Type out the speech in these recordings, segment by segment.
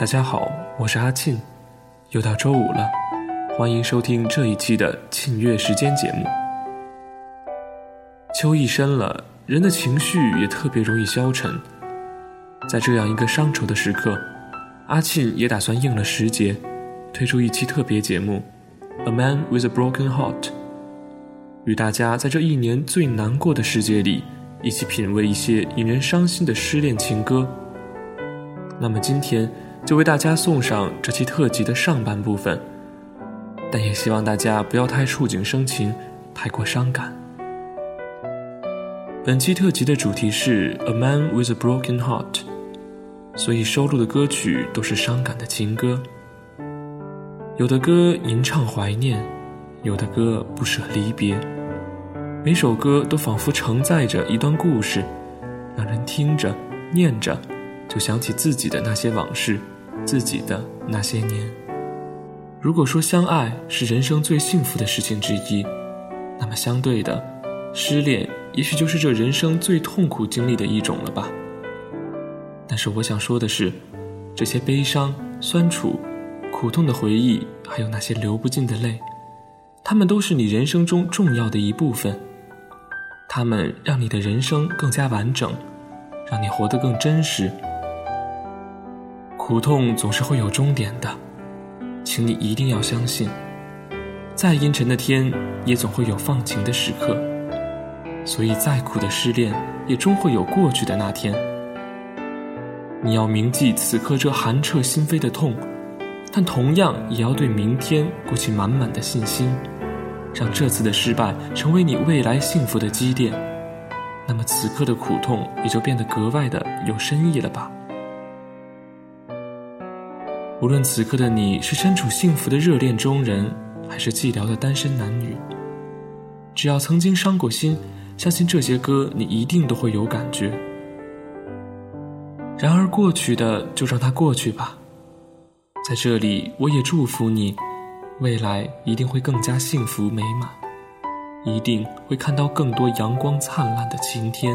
大家好，我是阿庆，又到周五了，欢迎收听这一期的庆月时间节目。秋意深了，人的情绪也特别容易消沉。在这样一个伤愁的时刻，阿庆也打算应了时节，推出一期特别节目《A Man with a Broken Heart》，与大家在这一年最难过的时节里，一起品味一些引人伤心的失恋情歌。那么今天。就为大家送上这期特辑的上半部分，但也希望大家不要太触景生情，太过伤感。本期特辑的主题是《A Man with a Broken Heart》，所以收录的歌曲都是伤感的情歌。有的歌吟唱怀念，有的歌不舍离别，每首歌都仿佛承载着一段故事，让人听着念着。就想起自己的那些往事，自己的那些年。如果说相爱是人生最幸福的事情之一，那么相对的，失恋也许就是这人生最痛苦经历的一种了吧。但是我想说的是，这些悲伤、酸楚、苦痛的回忆，还有那些流不尽的泪，他们都是你人生中重要的一部分，他们让你的人生更加完整，让你活得更真实。苦痛总是会有终点的，请你一定要相信。再阴沉的天，也总会有放晴的时刻。所以，再苦的失恋，也终会有过去的那天。你要铭记此刻这寒彻心扉的痛，但同样也要对明天鼓起满满的信心，让这次的失败成为你未来幸福的积淀。那么，此刻的苦痛也就变得格外的有深意了吧。无论此刻的你是身处幸福的热恋中人，还是寂寥的单身男女，只要曾经伤过心，相信这些歌你一定都会有感觉。然而过去的就让它过去吧，在这里我也祝福你，未来一定会更加幸福美满，一定会看到更多阳光灿烂的晴天。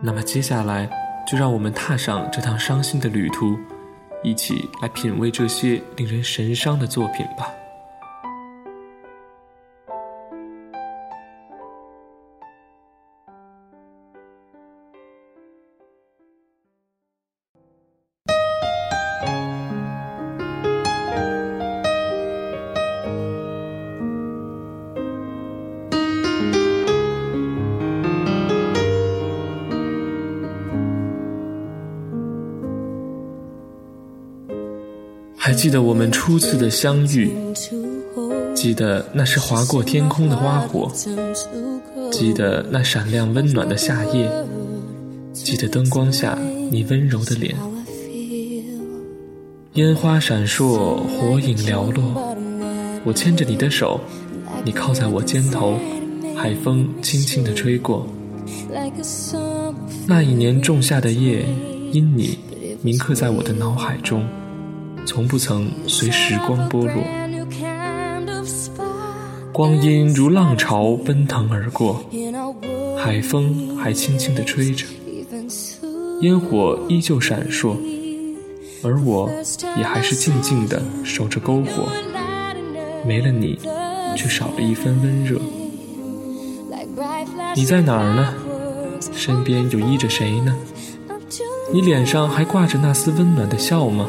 那么接下来，就让我们踏上这趟伤心的旅途。一起来品味这些令人神伤的作品吧。记得我们初次的相遇，记得那是划过天空的花火，记得那闪亮温暖的夏夜，记得灯光下你温柔的脸。烟花闪烁，火影寥落，我牵着你的手，你靠在我肩头，海风轻轻的吹过。那一年仲夏的夜，因你铭刻在我的脑海中。从不曾随时光剥落，光阴如浪潮奔腾而过，海风还轻轻地吹着，烟火依旧闪烁，而我也还是静静地守着篝火。没了你，却少了一分温热。你在哪儿呢？身边又依着谁呢？你脸上还挂着那丝温暖的笑吗？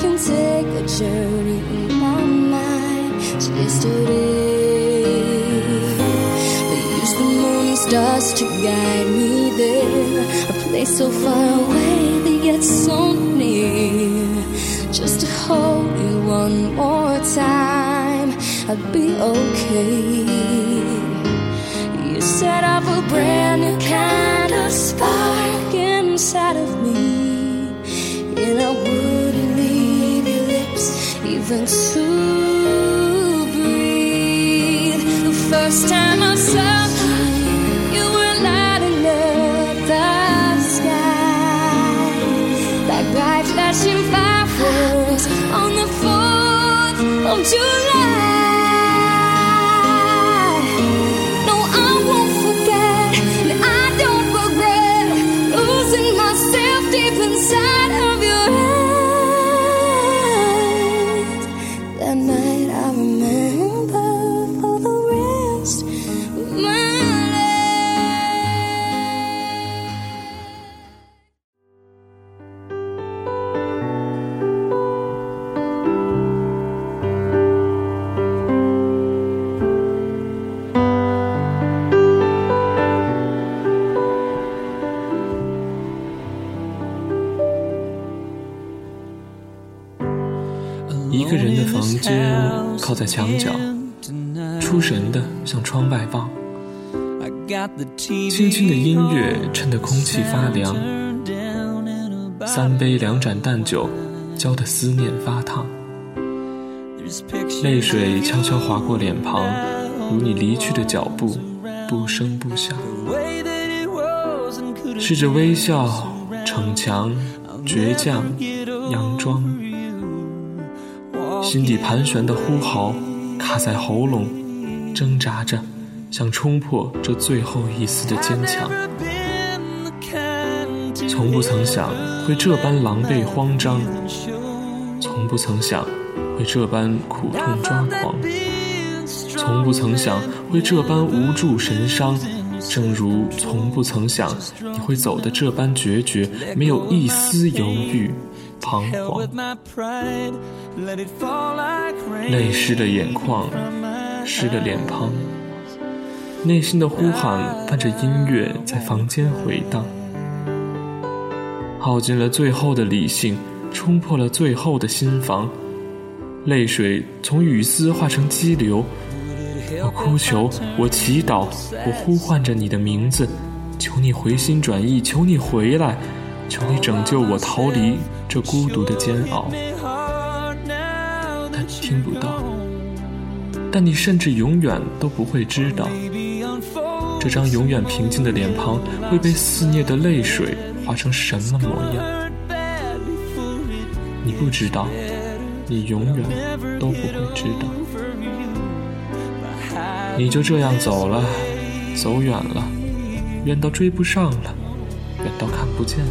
can take a journey in my mind to yesterday. They use the moon and stars to guide me there. A place so far away, but yet so near. Just to hold you one more time, I'd be okay. You set up a brand new kind of spark inside of even to breathe. The first time I saw. flashing fireworks on the 4th of July. 一个人的房间，靠在墙角，出神的向窗外望。轻轻轻的音乐衬得空空气发凉，三杯两盏淡酒，浇得思念发烫。泪水悄悄划过脸庞，如你离去的脚步，不声不响。试着微笑，逞强，倔强，佯装。心底盘旋的呼号，卡在喉咙，挣扎着，想冲破这最后一丝的坚强。从不曾想会这般狼狈慌张，从不曾想会这般苦痛抓狂，从不曾想会这般无助神伤。正如从不曾想你会走得这般决绝，没有一丝犹豫、彷徨。泪湿了眼眶，湿了脸庞，内心的呼喊伴着音乐在房间回荡，耗尽了最后的理性，冲破了最后的心房，泪水从雨丝化成激流。我哭求，我祈祷，我呼唤着你的名字，求你回心转意，求你回来，求你拯救我逃离这孤独的煎熬。但你听不到，但你甚至永远都不会知道，这张永远平静的脸庞会被肆虐的泪水化成什么模样。你不知道，你永远都不会知道。你就这样走了，走远了，远到追不上了，远到看不见了，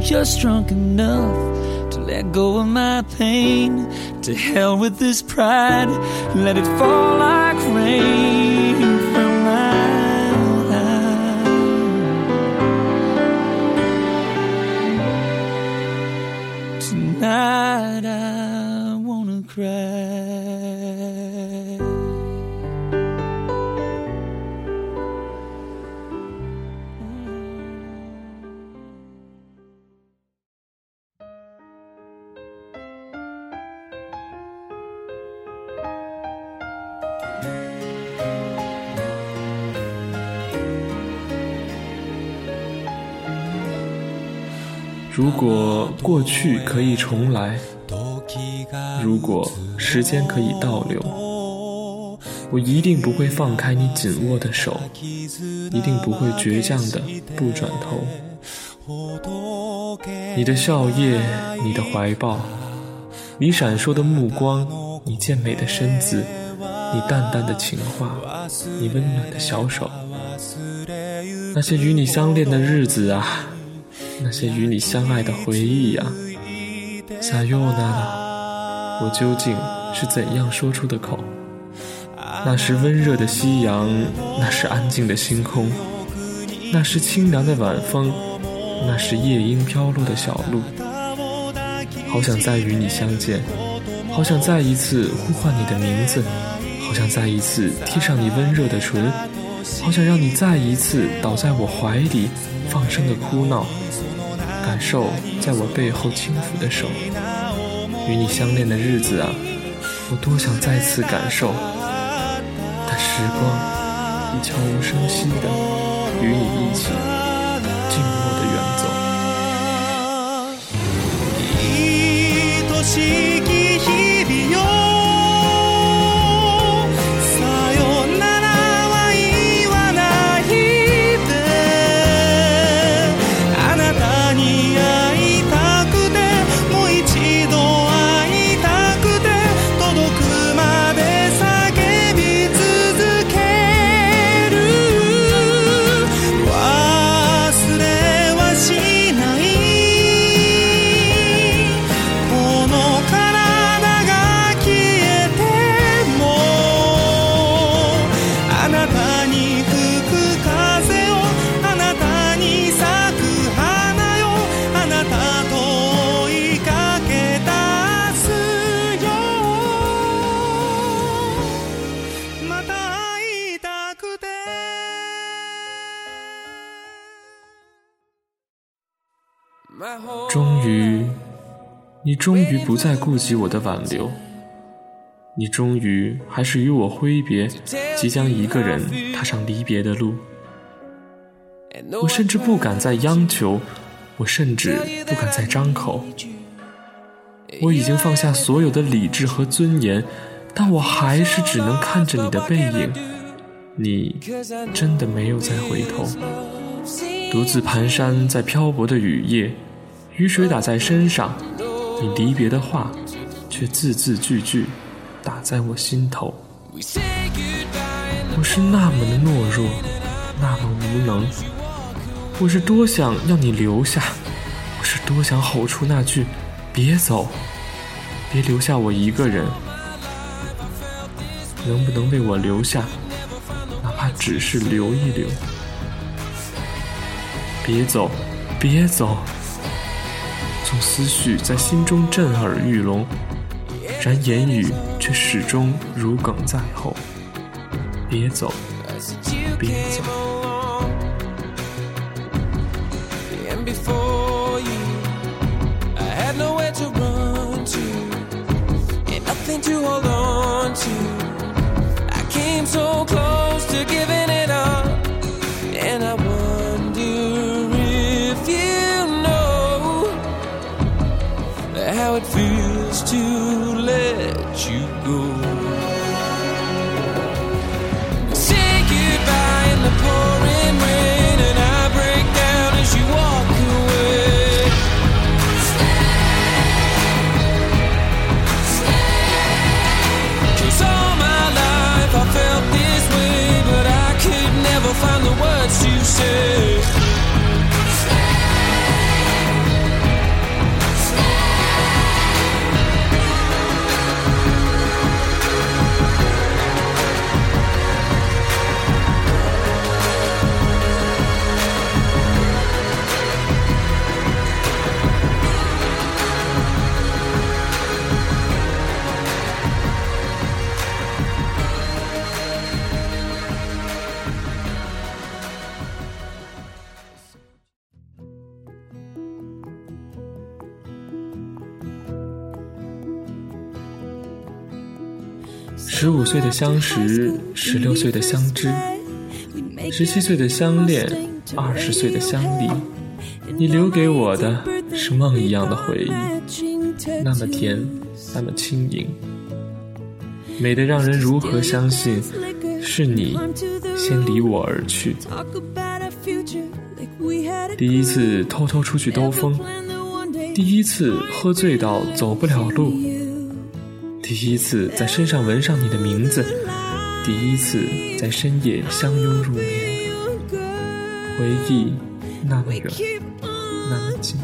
Just drunk enough to let go of my pain. To hell with this pride, let it fall like rain 如果过去可以重来，如果时间可以倒流，我一定不会放开你紧握的手，一定不会倔强的不转头。你的笑靥，你的怀抱，你闪烁的目光，你健美的身子，你淡淡的情话，你温暖的小手，那些与你相恋的日子啊，那些与你相爱的回忆呀，撒哟那拉，我究竟是怎样说出的口？那是温热的夕阳，那是安静的星空，那是清凉的晚风，那是夜莺飘落的小路。好想再与你相见，好想再一次呼唤你的名字，好想再一次贴上你温热的唇，好想让你再一次倒在我怀里，放声的哭闹，感受在我背后轻抚的手。与你相恋的日子啊，我多想再次感受。但时光已悄无声息的与你一起静默的远走。终于，你终于不再顾及我的挽留，你终于还是与我挥别，即将一个人踏上离别的路。我甚至不敢再央求，我甚至不敢再张口。我已经放下所有的理智和尊严，但我还是只能看着你的背影。你真的没有再回头，独自蹒跚在漂泊的雨夜，雨水打在身上，你离别的话，却字字句句打在我心头。我是那么的懦弱，那么无能。我是多想要你留下，我是多想吼出那句“别走，别留下我一个人”。能不能为我留下，哪怕只是留一留？别走，别走。纵思绪在心中震耳欲聋，然言语却始终如鲠在喉。别走，别走。I had nowhere to run to, and nothing to hold on to. I came so close to giving 十五岁的相识，十六岁的相知，十七岁的相恋，二十岁的相离。你留给我的是梦一样的回忆，那么甜，那么轻盈，美得让人如何相信是你先离我而去？第一次偷偷出去兜风，第一次喝醉到走不了路，第一次在身上纹上你的名字，第一次在深夜相拥入眠，回忆那么远，那么近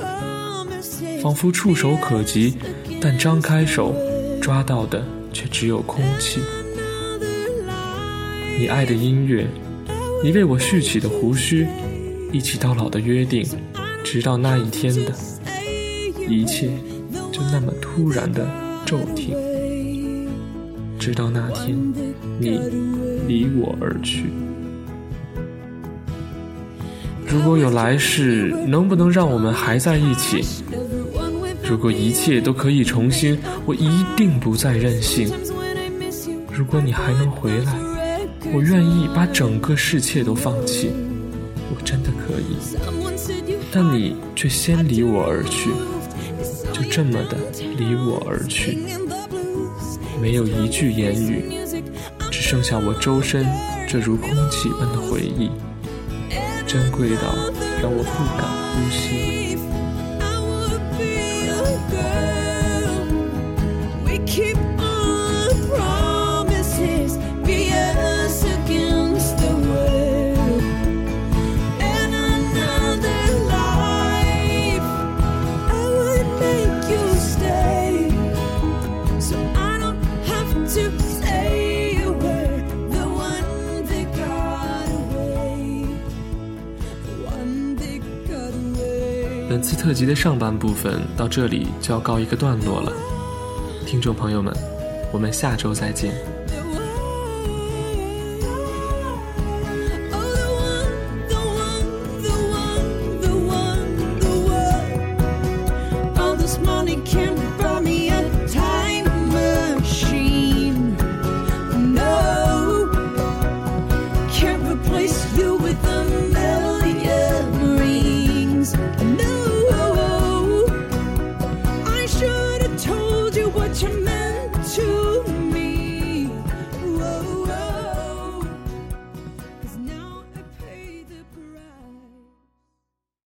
仿佛触手可及，但张开手抓到的却只有空气。你爱的音乐，你为我蓄起的胡须，一起到老的约定，直到那一天的一切，就那么突然的骤停。直到那天，你离我而去。如果有来世，能不能让我们还在一起？如果一切都可以重新，我一定不再任性。如果你还能回来，我愿意把整个世界都放弃，我真的可以。但你却先离我而去，就这么的离我而去，没有一句言语，只剩下我周身这如空气般的回忆。珍贵到让我不敢呼吸。特辑的上半部分到这里就要告一个段落了，听众朋友们，我们下周再见。